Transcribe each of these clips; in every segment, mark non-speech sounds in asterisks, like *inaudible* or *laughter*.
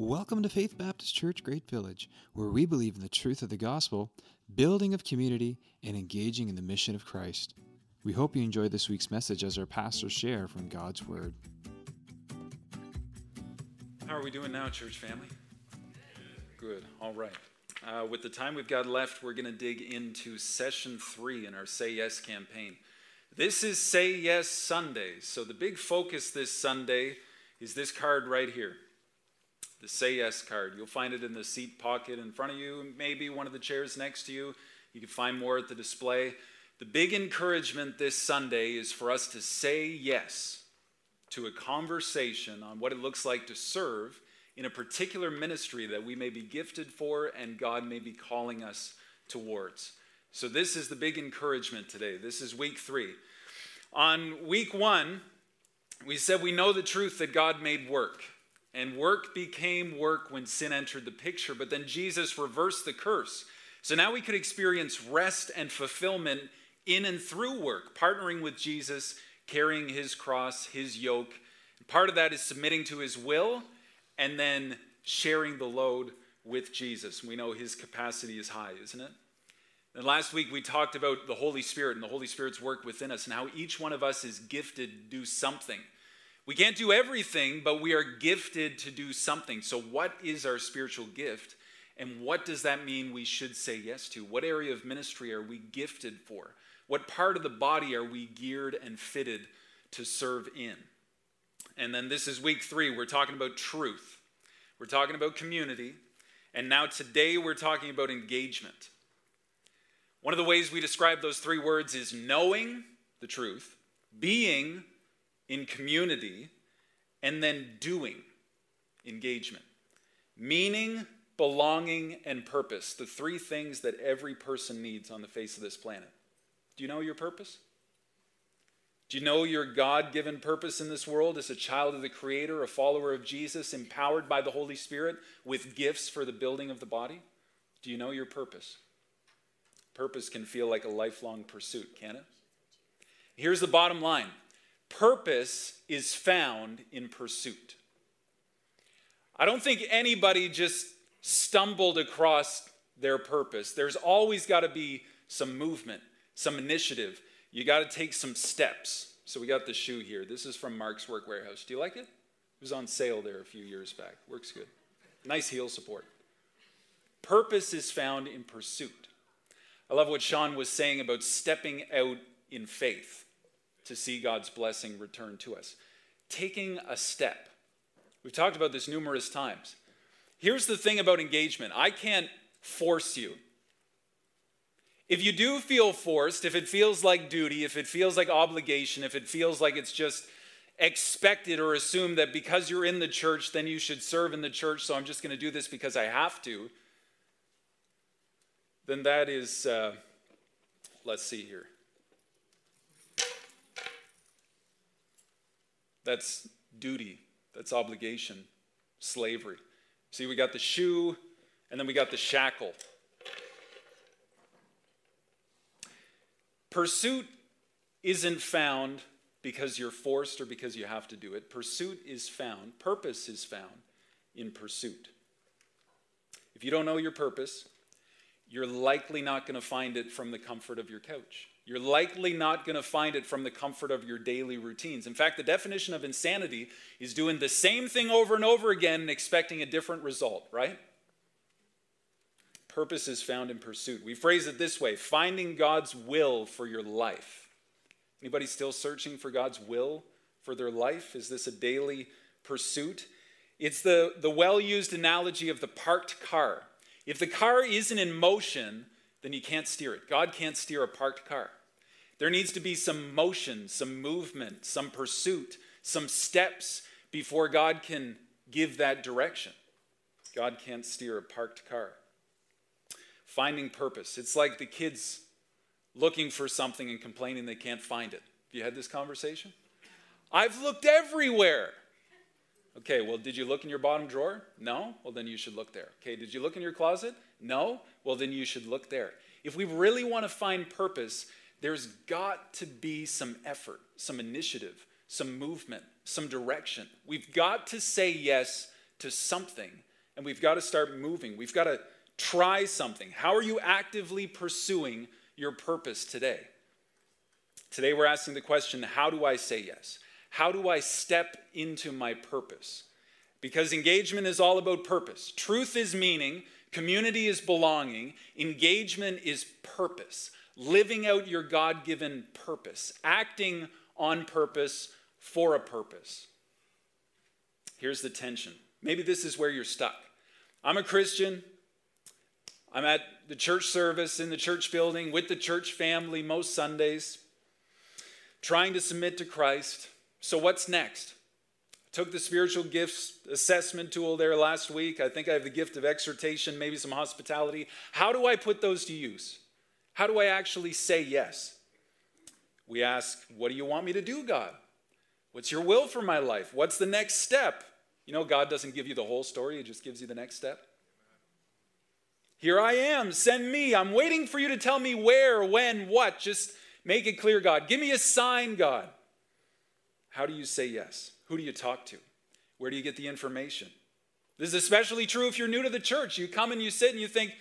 Welcome to Faith Baptist Church Great Village, where we believe in the truth of the gospel, building of community, and engaging in the mission of Christ. We hope you enjoy this week's message as our pastors share from God's Word. How are we doing now, church family? Good, all right. Uh, with the time we've got left, we're going to dig into session three in our Say Yes campaign. This is Say Yes Sunday, so the big focus this Sunday is this card right here the Say Yes card. You'll find it in the seat pocket in front of you, maybe one of the chairs next to you. You can find more at the display. The big encouragement this Sunday is for us to say yes to a conversation on what it looks like to serve in a particular ministry that we may be gifted for and God may be calling us towards. So, this is the big encouragement today. This is week three. On week one, we said we know the truth that God made work. And work became work when sin entered the picture, but then Jesus reversed the curse. So now we could experience rest and fulfillment in and through work, partnering with Jesus, carrying his cross, his yoke. Part of that is submitting to his will and then sharing the load with Jesus. We know his capacity is high, isn't it? And last week we talked about the Holy Spirit and the Holy Spirit's work within us and how each one of us is gifted to do something. We can't do everything, but we are gifted to do something. So, what is our spiritual gift? And what does that mean we should say yes to? What area of ministry are we gifted for? What part of the body are we geared and fitted to serve in? And then this is week three. We're talking about truth, we're talking about community. And now today we're talking about engagement. One of the ways we describe those three words is knowing the truth, being in community, and then doing engagement. Meaning, belonging, and purpose, the three things that every person needs on the face of this planet. Do you know your purpose? Do you know your God given purpose in this world as a child of the Creator, a follower of Jesus, empowered by the Holy Spirit with gifts for the building of the body? Do you know your purpose? Purpose can feel like a lifelong pursuit, can it? Here's the bottom line Purpose is found in pursuit. I don't think anybody just stumbled across their purpose. There's always got to be some movement, some initiative. You got to take some steps. So we got the shoe here. This is from Mark's Work Wearhouse. Do you like it? It was on sale there a few years back. Works good. Nice heel support. Purpose is found in pursuit. I love what Sean was saying about stepping out in faith to see God's blessing return to us. Taking a step. We've talked about this numerous times. Here's the thing about engagement I can't force you. If you do feel forced, if it feels like duty, if it feels like obligation, if it feels like it's just expected or assumed that because you're in the church, then you should serve in the church, so I'm just going to do this because I have to, then that is, uh, let's see here. That's duty, that's obligation, slavery. See, we got the shoe, and then we got the shackle. Pursuit isn't found because you're forced or because you have to do it. Pursuit is found, purpose is found in pursuit. If you don't know your purpose, you're likely not going to find it from the comfort of your couch. You're likely not going to find it from the comfort of your daily routines. In fact, the definition of insanity is doing the same thing over and over again and expecting a different result, right? Purpose is found in pursuit. We phrase it this way finding God's will for your life. Anybody still searching for God's will for their life? Is this a daily pursuit? It's the, the well used analogy of the parked car. If the car isn't in motion, then you can't steer it. God can't steer a parked car. There needs to be some motion, some movement, some pursuit, some steps before God can give that direction. God can't steer a parked car. Finding purpose. It's like the kids looking for something and complaining they can't find it. Have you had this conversation? I've looked everywhere. Okay, well, did you look in your bottom drawer? No? Well, then you should look there. Okay, did you look in your closet? No? Well, then you should look there. If we really want to find purpose, there's got to be some effort, some initiative, some movement, some direction. We've got to say yes to something and we've got to start moving. We've got to try something. How are you actively pursuing your purpose today? Today, we're asking the question how do I say yes? How do I step into my purpose? Because engagement is all about purpose. Truth is meaning, community is belonging, engagement is purpose. Living out your God given purpose, acting on purpose for a purpose. Here's the tension. Maybe this is where you're stuck. I'm a Christian. I'm at the church service in the church building with the church family most Sundays, trying to submit to Christ. So, what's next? I took the spiritual gifts assessment tool there last week. I think I have the gift of exhortation, maybe some hospitality. How do I put those to use? How do I actually say yes? We ask, What do you want me to do, God? What's your will for my life? What's the next step? You know, God doesn't give you the whole story, He just gives you the next step. Here I am, send me. I'm waiting for you to tell me where, when, what. Just make it clear, God. Give me a sign, God. How do you say yes? Who do you talk to? Where do you get the information? This is especially true if you're new to the church. You come and you sit and you think,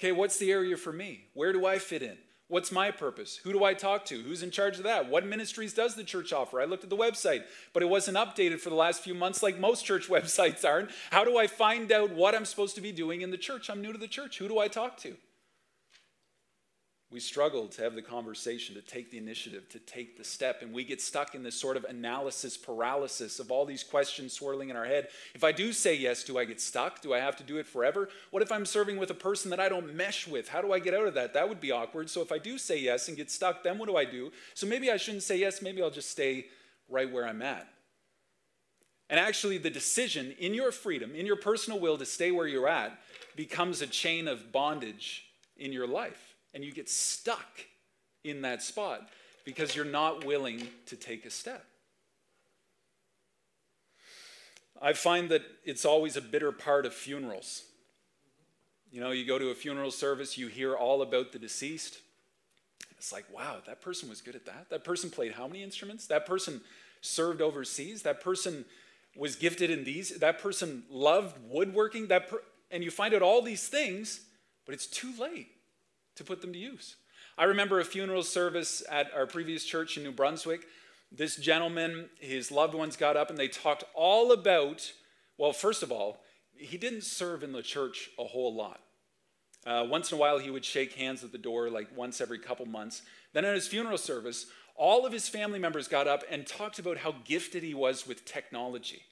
okay, what's the area for me? Where do I fit in? What's my purpose? Who do I talk to? Who's in charge of that? What ministries does the church offer? I looked at the website, but it wasn't updated for the last few months like most church *laughs* websites aren't. How do I find out what I'm supposed to be doing in the church? I'm new to the church. Who do I talk to? We struggle to have the conversation, to take the initiative, to take the step, and we get stuck in this sort of analysis paralysis of all these questions swirling in our head. If I do say yes, do I get stuck? Do I have to do it forever? What if I'm serving with a person that I don't mesh with? How do I get out of that? That would be awkward. So if I do say yes and get stuck, then what do I do? So maybe I shouldn't say yes, maybe I'll just stay right where I'm at. And actually, the decision in your freedom, in your personal will to stay where you're at, becomes a chain of bondage in your life and you get stuck in that spot because you're not willing to take a step. I find that it's always a bitter part of funerals. You know, you go to a funeral service, you hear all about the deceased. It's like, wow, that person was good at that. That person played how many instruments? That person served overseas. That person was gifted in these. That person loved woodworking. That per- and you find out all these things, but it's too late to put them to use. I remember a funeral service at our previous church in New Brunswick. This gentleman, his loved ones got up and they talked all about, well, first of all, he didn't serve in the church a whole lot. Uh, once in a while, he would shake hands at the door, like once every couple months. Then at his funeral service, all of his family members got up and talked about how gifted he was with technology.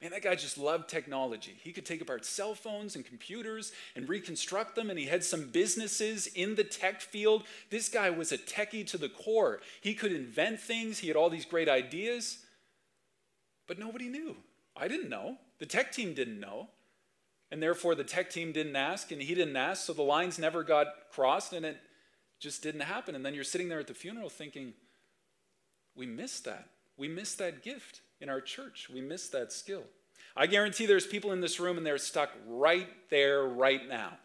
Man, that guy just loved technology. He could take apart cell phones and computers and reconstruct them, and he had some businesses in the tech field. This guy was a techie to the core. He could invent things, he had all these great ideas, but nobody knew. I didn't know. The tech team didn't know. And therefore, the tech team didn't ask, and he didn't ask, so the lines never got crossed, and it just didn't happen. And then you're sitting there at the funeral thinking, we missed that. We miss that gift in our church. We miss that skill. I guarantee there's people in this room and they're stuck right there, right now.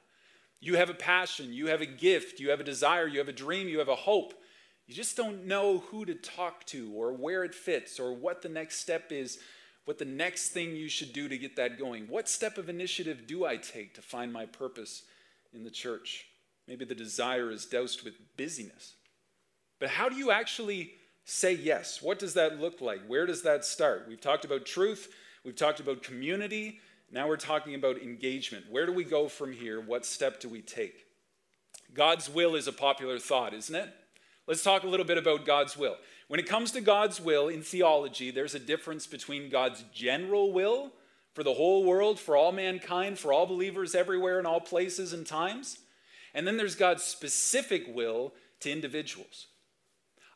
You have a passion, you have a gift, you have a desire, you have a dream, you have a hope. You just don't know who to talk to or where it fits or what the next step is, what the next thing you should do to get that going. What step of initiative do I take to find my purpose in the church? Maybe the desire is doused with busyness. But how do you actually say yes. What does that look like? Where does that start? We've talked about truth, we've talked about community, now we're talking about engagement. Where do we go from here? What step do we take? God's will is a popular thought, isn't it? Let's talk a little bit about God's will. When it comes to God's will in theology, there's a difference between God's general will for the whole world, for all mankind, for all believers everywhere in all places and times, and then there's God's specific will to individuals.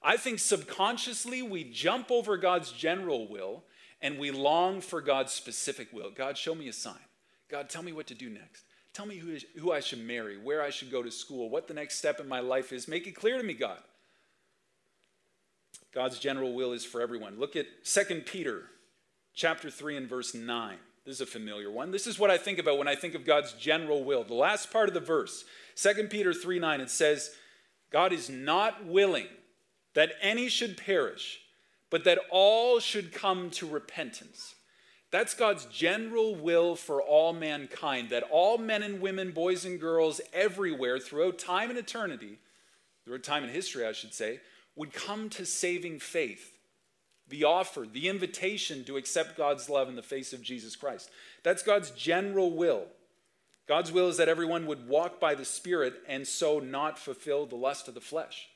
I think subconsciously we jump over God's general will and we long for God's specific will. God, show me a sign. God, tell me what to do next. Tell me who, who I should marry, where I should go to school, what the next step in my life is. Make it clear to me, God. God's general will is for everyone. Look at 2 Peter chapter 3 and verse 9. This is a familiar one. This is what I think about when I think of God's general will. The last part of the verse, 2 Peter 3 9, it says, God is not willing that any should perish, but that all should come to repentance. That's God's general will for all mankind, that all men and women, boys and girls, everywhere, throughout time and eternity, throughout time and history, I should say, would come to saving faith. The offer, the invitation to accept God's love in the face of Jesus Christ. That's God's general will. God's will is that everyone would walk by the Spirit and so not fulfill the lust of the flesh.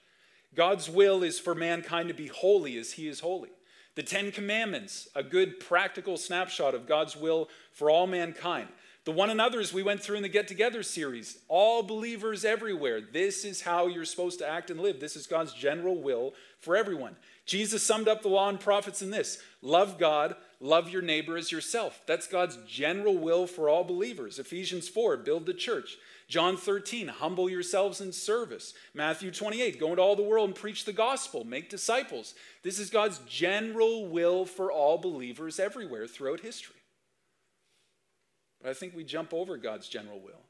God's will is for mankind to be holy as He is holy. The Ten Commandments, a good practical snapshot of God's will for all mankind. The one another's we went through in the Get Together series, all believers everywhere. This is how you're supposed to act and live. This is God's general will for everyone. Jesus summed up the law and prophets in this love God, love your neighbor as yourself. That's God's general will for all believers. Ephesians 4, build the church. John 13, humble yourselves in service. Matthew 28, go into all the world and preach the gospel, make disciples. This is God's general will for all believers everywhere throughout history. But I think we jump over God's general will.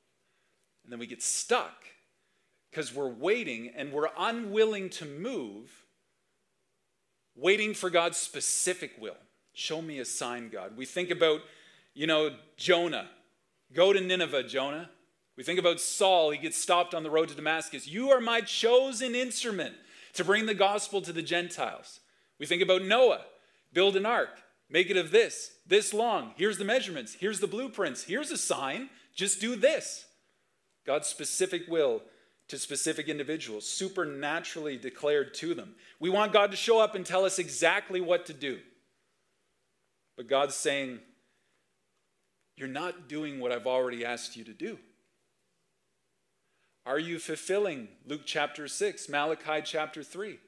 And then we get stuck because we're waiting and we're unwilling to move, waiting for God's specific will. Show me a sign, God. We think about, you know, Jonah. Go to Nineveh, Jonah. We think about Saul, he gets stopped on the road to Damascus. You are my chosen instrument to bring the gospel to the Gentiles. We think about Noah, build an ark, make it of this, this long. Here's the measurements, here's the blueprints, here's a sign, just do this. God's specific will to specific individuals, supernaturally declared to them. We want God to show up and tell us exactly what to do. But God's saying, You're not doing what I've already asked you to do. Are you fulfilling Luke chapter 6, Malachi chapter 3?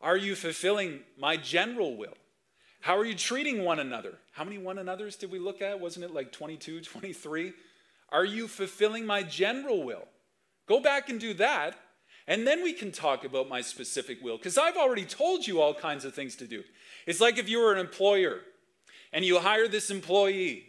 Are you fulfilling my general will? How are you treating one another? How many one another's did we look at? Wasn't it like 22, *laughs* 23? Are you fulfilling my general will? Go back and do that, and then we can talk about my specific will, because I've already told you all kinds of things to do. It's like if you were an employer and you hire this employee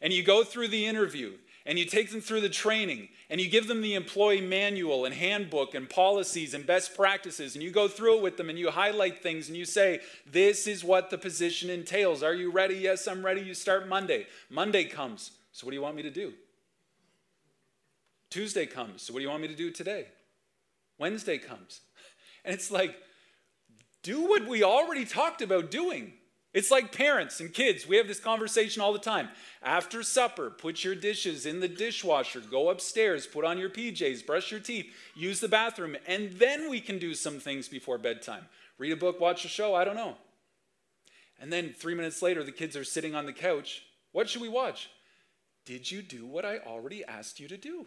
and you go through the interview and you take them through the training and you give them the employee manual and handbook and policies and best practices and you go through it with them and you highlight things and you say this is what the position entails. Are you ready? Yes i'm ready. You start monday. Monday comes. So what do you want me to do? Tuesday comes. So what do you want me to do today? Wednesday comes. *laughs* And it's like do what we already talked about doing it's like parents and kids. We have this conversation all the time. After supper, put your dishes in the dishwasher, go upstairs, put on your PJs, brush your teeth, use the bathroom, and then we can do some things before bedtime. Read a book, watch a show, I don't know. And then three minutes later, the kids are sitting on the couch. What should we watch? Did you do what I already asked you to do?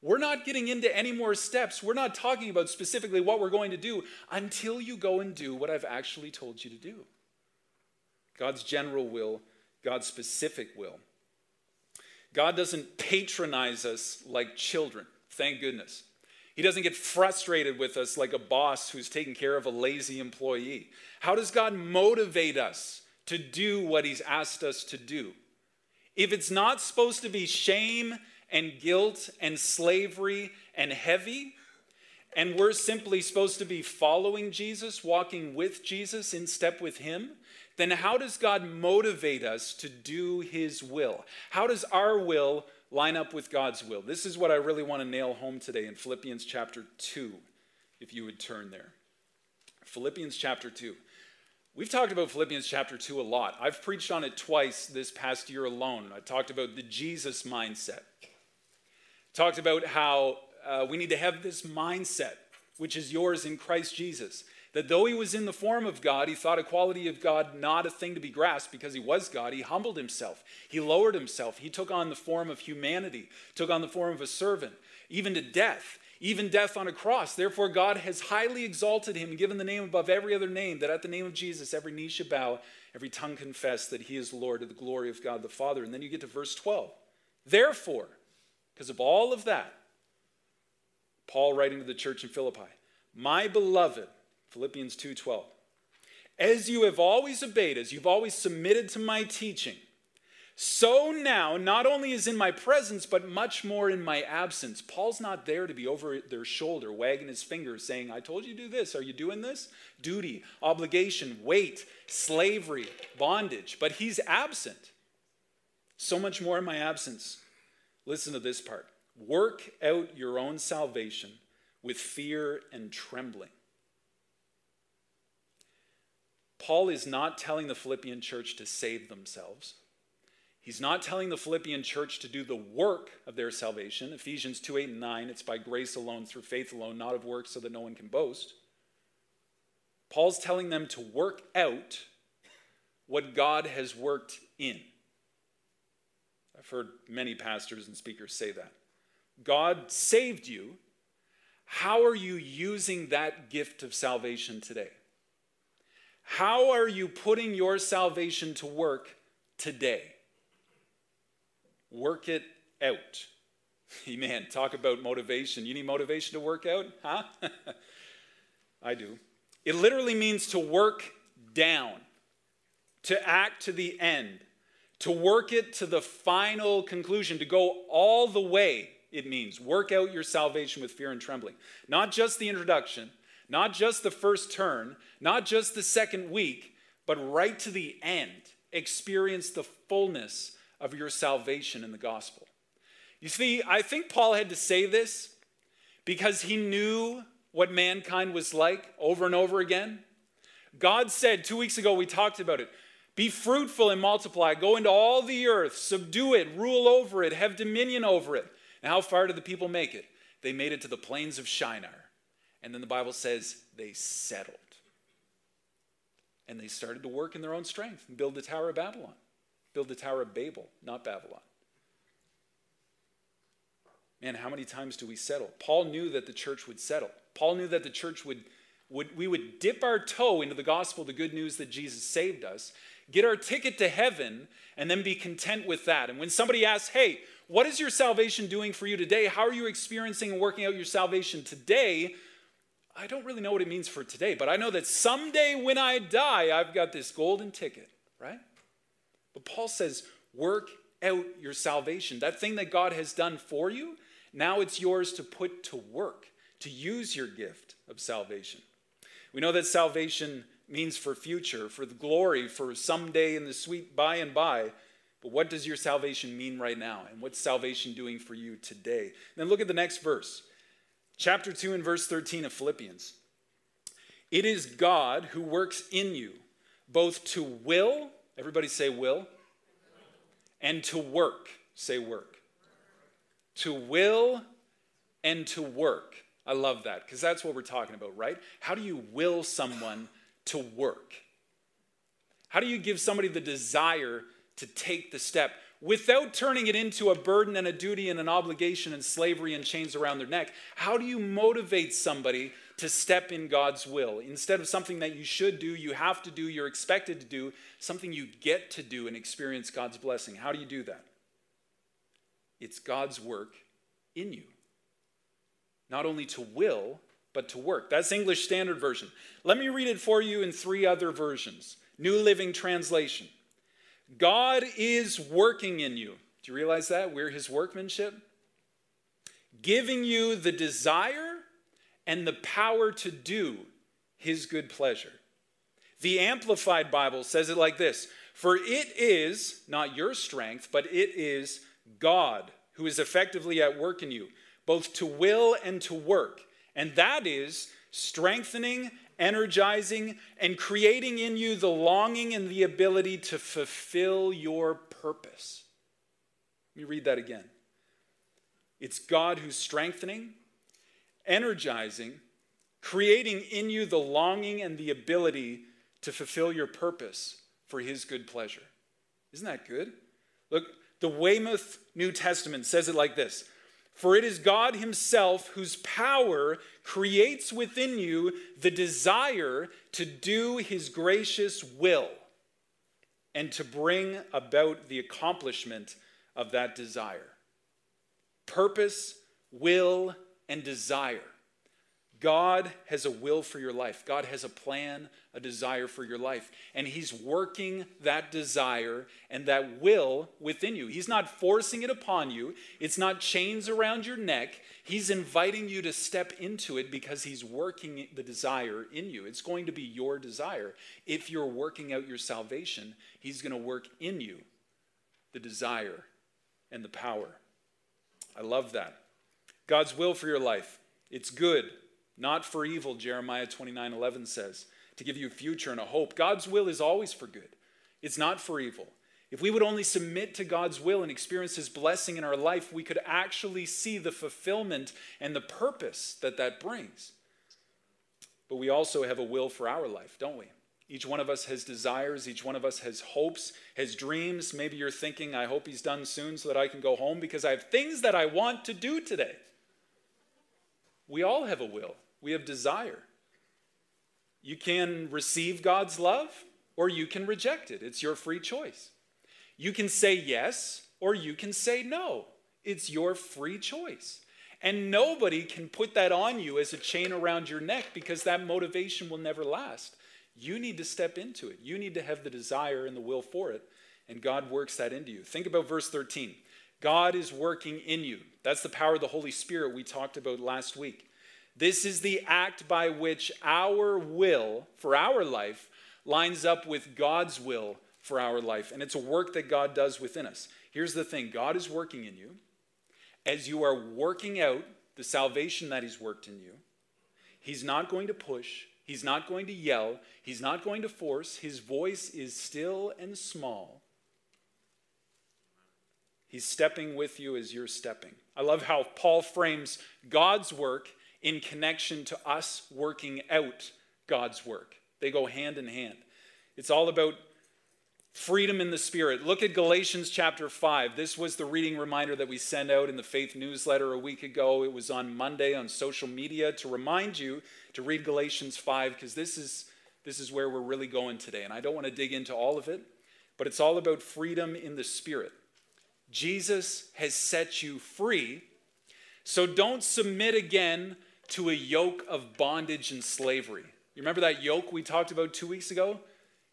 We're not getting into any more steps. We're not talking about specifically what we're going to do until you go and do what I've actually told you to do. God's general will, God's specific will. God doesn't patronize us like children, thank goodness. He doesn't get frustrated with us like a boss who's taking care of a lazy employee. How does God motivate us to do what He's asked us to do? If it's not supposed to be shame and guilt and slavery and heavy, and we're simply supposed to be following Jesus, walking with Jesus in step with Him, then how does God motivate us to do His will? How does our will line up with God's will? This is what I really want to nail home today in Philippians chapter 2, if you would turn there. Philippians chapter 2. We've talked about Philippians chapter 2 a lot. I've preached on it twice this past year alone. I talked about the Jesus mindset. Talked about how uh, we need to have this mindset, which is yours in Christ Jesus that though he was in the form of God, he thought equality of God not a thing to be grasped because he was God. He humbled himself, he lowered himself, he took on the form of humanity, took on the form of a servant, even to death. Even death on a cross. Therefore, God has highly exalted him and given the name above every other name, that at the name of Jesus, every knee should bow, every tongue confess that he is Lord to the glory of God the Father. And then you get to verse 12. Therefore, because of all of that, Paul writing to the church in Philippi, my beloved, Philippians 2:12. As you have always obeyed, as you've always submitted to my teaching, So now, not only is in my presence, but much more in my absence. Paul's not there to be over their shoulder, wagging his finger, saying, I told you to do this. Are you doing this? Duty, obligation, weight, slavery, bondage. But he's absent. So much more in my absence. Listen to this part work out your own salvation with fear and trembling. Paul is not telling the Philippian church to save themselves. He's not telling the Philippian church to do the work of their salvation. Ephesians 2 8 and 9, it's by grace alone, through faith alone, not of works, so that no one can boast. Paul's telling them to work out what God has worked in. I've heard many pastors and speakers say that. God saved you. How are you using that gift of salvation today? How are you putting your salvation to work today? Work it out. *laughs* Amen. Talk about motivation. You need motivation to work out? Huh? *laughs* I do. It literally means to work down, to act to the end, to work it to the final conclusion, to go all the way. It means work out your salvation with fear and trembling. Not just the introduction, not just the first turn, not just the second week, but right to the end. Experience the fullness of your salvation in the gospel. You see, I think Paul had to say this because he knew what mankind was like over and over again. God said, two weeks ago, we talked about it be fruitful and multiply, go into all the earth, subdue it, rule over it, have dominion over it. And how far did the people make it? They made it to the plains of Shinar. And then the Bible says they settled. And they started to work in their own strength and build the Tower of Babylon build the Tower of Babel, not Babylon. Man, how many times do we settle? Paul knew that the church would settle. Paul knew that the church would, would we would dip our toe into the gospel, the good news that Jesus saved us, get our ticket to heaven, and then be content with that. And when somebody asks, hey, what is your salvation doing for you today? How are you experiencing and working out your salvation today? I don't really know what it means for today, but I know that someday when I die, I've got this golden ticket, right? But Paul says, work out your salvation. That thing that God has done for you, now it's yours to put to work, to use your gift of salvation. We know that salvation means for future, for the glory, for someday in the sweet by and by. But what does your salvation mean right now? And what's salvation doing for you today? Then look at the next verse. Chapter 2 and verse 13 of Philippians. It is God who works in you, both to will Everybody say will. And to work. Say work. To will and to work. I love that because that's what we're talking about, right? How do you will someone to work? How do you give somebody the desire to take the step without turning it into a burden and a duty and an obligation and slavery and chains around their neck? How do you motivate somebody to step in God's will. Instead of something that you should do, you have to do, you're expected to do, something you get to do and experience God's blessing. How do you do that? It's God's work in you. Not only to will, but to work. That's English Standard Version. Let me read it for you in three other versions New Living Translation. God is working in you. Do you realize that? We're his workmanship. Giving you the desire and the power to do his good pleasure. The Amplified Bible says it like this For it is not your strength, but it is God who is effectively at work in you, both to will and to work. And that is strengthening, energizing, and creating in you the longing and the ability to fulfill your purpose. Let me read that again. It's God who's strengthening, energizing, creating in you the longing and the ability to fulfill your purpose for His good pleasure. Isn't that good? Look, the Weymouth New Testament says it like this For it is God Himself whose power creates within you the desire to do His gracious will and to bring about the accomplishment of that desire. Purpose, will, and desire. God has a will for your life. God has a plan, a desire for your life. And He's working that desire and that will within you. He's not forcing it upon you, it's not chains around your neck. He's inviting you to step into it because He's working the desire in you. It's going to be your desire. If you're working out your salvation, He's going to work in you the desire and the power. I love that. God's will for your life. It's good not for evil, Jeremiah 29 11 says, to give you a future and a hope. God's will is always for good, it's not for evil. If we would only submit to God's will and experience His blessing in our life, we could actually see the fulfillment and the purpose that that brings. But we also have a will for our life, don't we? Each one of us has desires. Each one of us has hopes, has dreams. Maybe you're thinking, I hope he's done soon so that I can go home because I have things that I want to do today. We all have a will we have desire. You can receive God's love or you can reject it. It's your free choice. You can say yes or you can say no. It's your free choice. And nobody can put that on you as a chain around your neck because that motivation will never last. You need to step into it. You need to have the desire and the will for it, and God works that into you. Think about verse 13. God is working in you. That's the power of the Holy Spirit we talked about last week. This is the act by which our will for our life lines up with God's will for our life. And it's a work that God does within us. Here's the thing God is working in you. As you are working out the salvation that He's worked in you, He's not going to push, He's not going to yell, He's not going to force. His voice is still and small. He's stepping with you as you're stepping. I love how Paul frames God's work in connection to us working out God's work. They go hand in hand. It's all about freedom in the spirit. Look at Galatians chapter 5. This was the reading reminder that we sent out in the faith newsletter a week ago. It was on Monday on social media to remind you to read Galatians 5 because this is this is where we're really going today. And I don't want to dig into all of it, but it's all about freedom in the spirit. Jesus has set you free. So don't submit again to a yoke of bondage and slavery. You remember that yoke we talked about two weeks ago?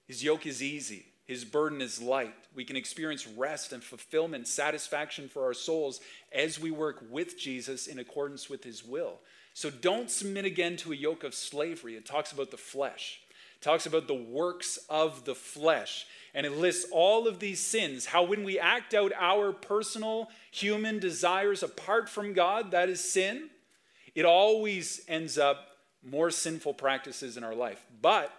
His yoke is easy, his burden is light. We can experience rest and fulfillment, satisfaction for our souls as we work with Jesus in accordance with his will. So don't submit again to a yoke of slavery. It talks about the flesh, it talks about the works of the flesh. And it lists all of these sins, how when we act out our personal human desires apart from God, that is sin it always ends up more sinful practices in our life. But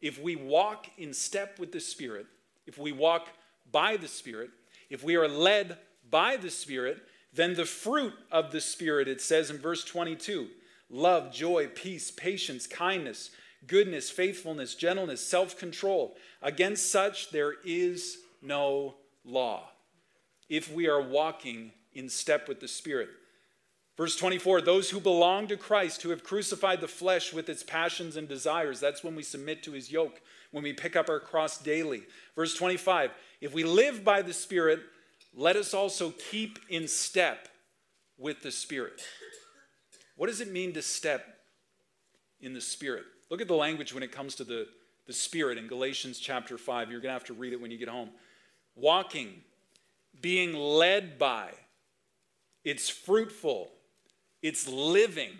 if we walk in step with the Spirit, if we walk by the Spirit, if we are led by the Spirit, then the fruit of the Spirit, it says in verse 22 love, joy, peace, patience, kindness, goodness, faithfulness, gentleness, self control. Against such there is no law. If we are walking in step with the Spirit, Verse 24, those who belong to Christ, who have crucified the flesh with its passions and desires, that's when we submit to his yoke, when we pick up our cross daily. Verse 25, if we live by the Spirit, let us also keep in step with the Spirit. What does it mean to step in the Spirit? Look at the language when it comes to the, the Spirit in Galatians chapter 5. You're going to have to read it when you get home. Walking, being led by, it's fruitful it's living.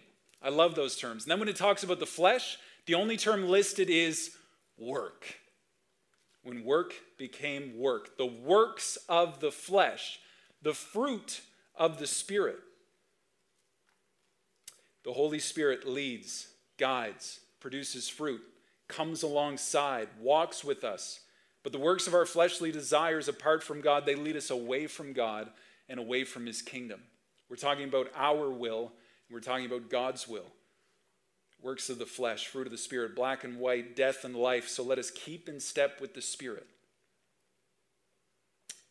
I love those terms. And then when it talks about the flesh, the only term listed is work. When work became work, the works of the flesh, the fruit of the Spirit. The Holy Spirit leads, guides, produces fruit, comes alongside, walks with us. But the works of our fleshly desires apart from God, they lead us away from God and away from His kingdom. We're talking about our will, we're talking about God's will. Works of the flesh, fruit of the Spirit, black and white, death and life. So let us keep in step with the Spirit.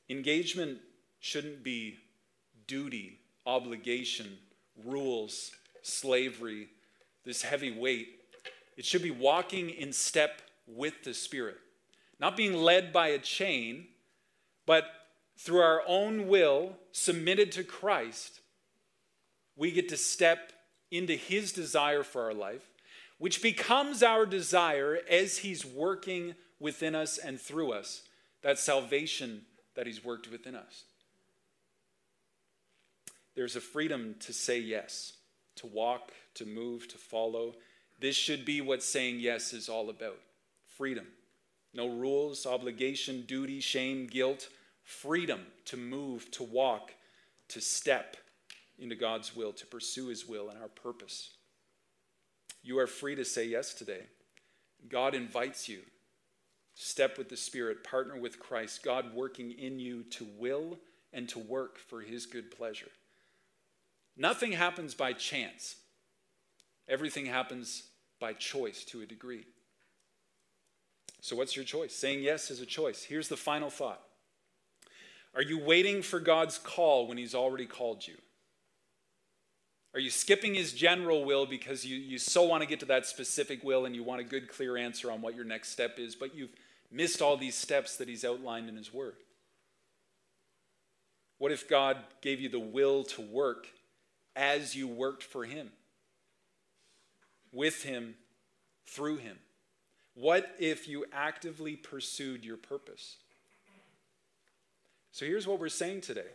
Engagement shouldn't be duty, obligation, rules, slavery, this heavy weight. It should be walking in step with the Spirit, not being led by a chain, but through our own will, submitted to Christ, we get to step into His desire for our life, which becomes our desire as He's working within us and through us, that salvation that He's worked within us. There's a freedom to say yes, to walk, to move, to follow. This should be what saying yes is all about freedom. No rules, obligation, duty, shame, guilt. Freedom to move, to walk, to step into God's will, to pursue His will and our purpose. You are free to say yes today. God invites you. Step with the Spirit, partner with Christ, God working in you to will and to work for His good pleasure. Nothing happens by chance, everything happens by choice to a degree. So, what's your choice? Saying yes is a choice. Here's the final thought Are you waiting for God's call when He's already called you? Are you skipping His general will because you, you so want to get to that specific will and you want a good, clear answer on what your next step is, but you've missed all these steps that He's outlined in His Word? What if God gave you the will to work as you worked for Him, with Him, through Him? What if you actively pursued your purpose? So here's what we're saying today.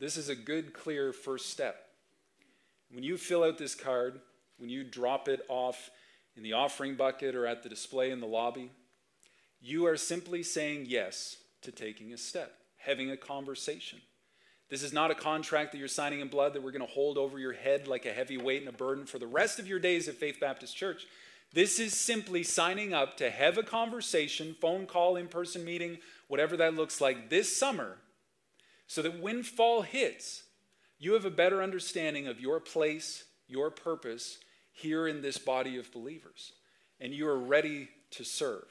This is a good, clear first step. When you fill out this card, when you drop it off in the offering bucket or at the display in the lobby, you are simply saying yes to taking a step, having a conversation. This is not a contract that you're signing in blood that we're going to hold over your head like a heavy weight and a burden for the rest of your days at Faith Baptist Church. This is simply signing up to have a conversation, phone call, in person meeting, whatever that looks like this summer, so that when fall hits, you have a better understanding of your place, your purpose here in this body of believers, and you are ready to serve.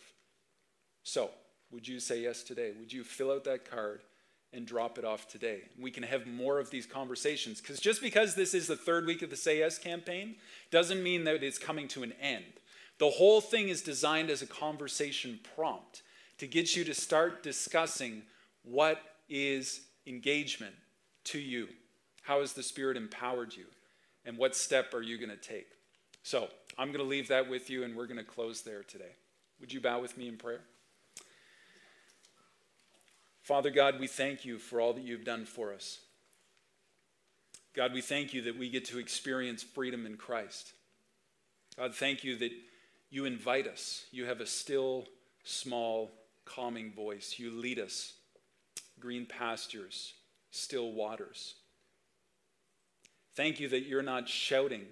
So, would you say yes today? Would you fill out that card and drop it off today? We can have more of these conversations because just because this is the third week of the Say Yes campaign doesn't mean that it's coming to an end. The whole thing is designed as a conversation prompt to get you to start discussing what is engagement to you. How has the Spirit empowered you? And what step are you going to take? So I'm going to leave that with you, and we're going to close there today. Would you bow with me in prayer? Father God, we thank you for all that you've done for us. God, we thank you that we get to experience freedom in Christ. God, thank you that you invite us. You have a still, small, calming voice. You lead us. Green pastures, still waters. Thank you that you're not shouting.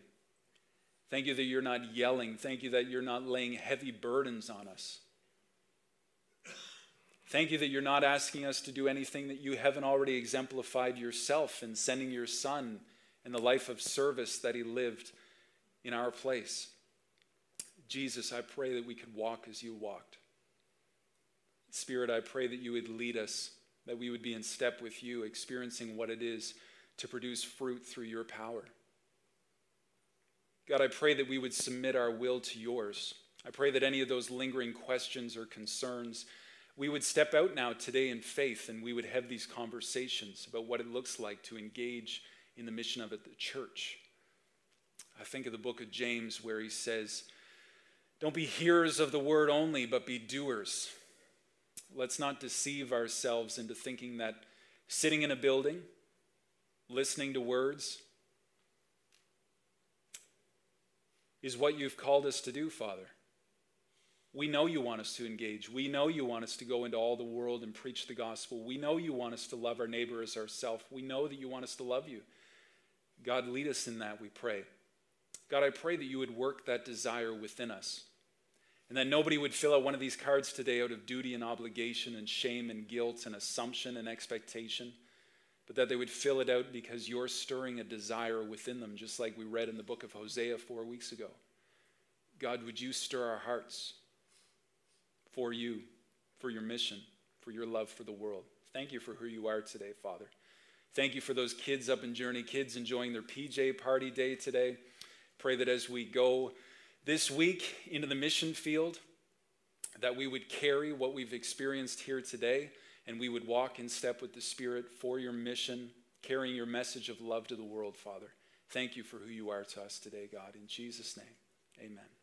Thank you that you're not yelling. Thank you that you're not laying heavy burdens on us. Thank you that you're not asking us to do anything that you haven't already exemplified yourself in sending your son and the life of service that he lived in our place. Jesus, I pray that we could walk as you walked. Spirit, I pray that you would lead us, that we would be in step with you, experiencing what it is to produce fruit through your power. God, I pray that we would submit our will to yours. I pray that any of those lingering questions or concerns, we would step out now today in faith and we would have these conversations about what it looks like to engage in the mission of the church. I think of the book of James where he says, don't be hearers of the word only, but be doers. Let's not deceive ourselves into thinking that sitting in a building, listening to words, is what you've called us to do, Father. We know you want us to engage. We know you want us to go into all the world and preach the gospel. We know you want us to love our neighbor as ourselves. We know that you want us to love you. God, lead us in that, we pray. God, I pray that you would work that desire within us and that nobody would fill out one of these cards today out of duty and obligation and shame and guilt and assumption and expectation, but that they would fill it out because you're stirring a desire within them, just like we read in the book of Hosea four weeks ago. God, would you stir our hearts for you, for your mission, for your love for the world? Thank you for who you are today, Father. Thank you for those kids up in Journey, kids enjoying their PJ party day today. Pray that as we go, this week into the mission field, that we would carry what we've experienced here today and we would walk in step with the Spirit for your mission, carrying your message of love to the world, Father. Thank you for who you are to us today, God. In Jesus' name, amen.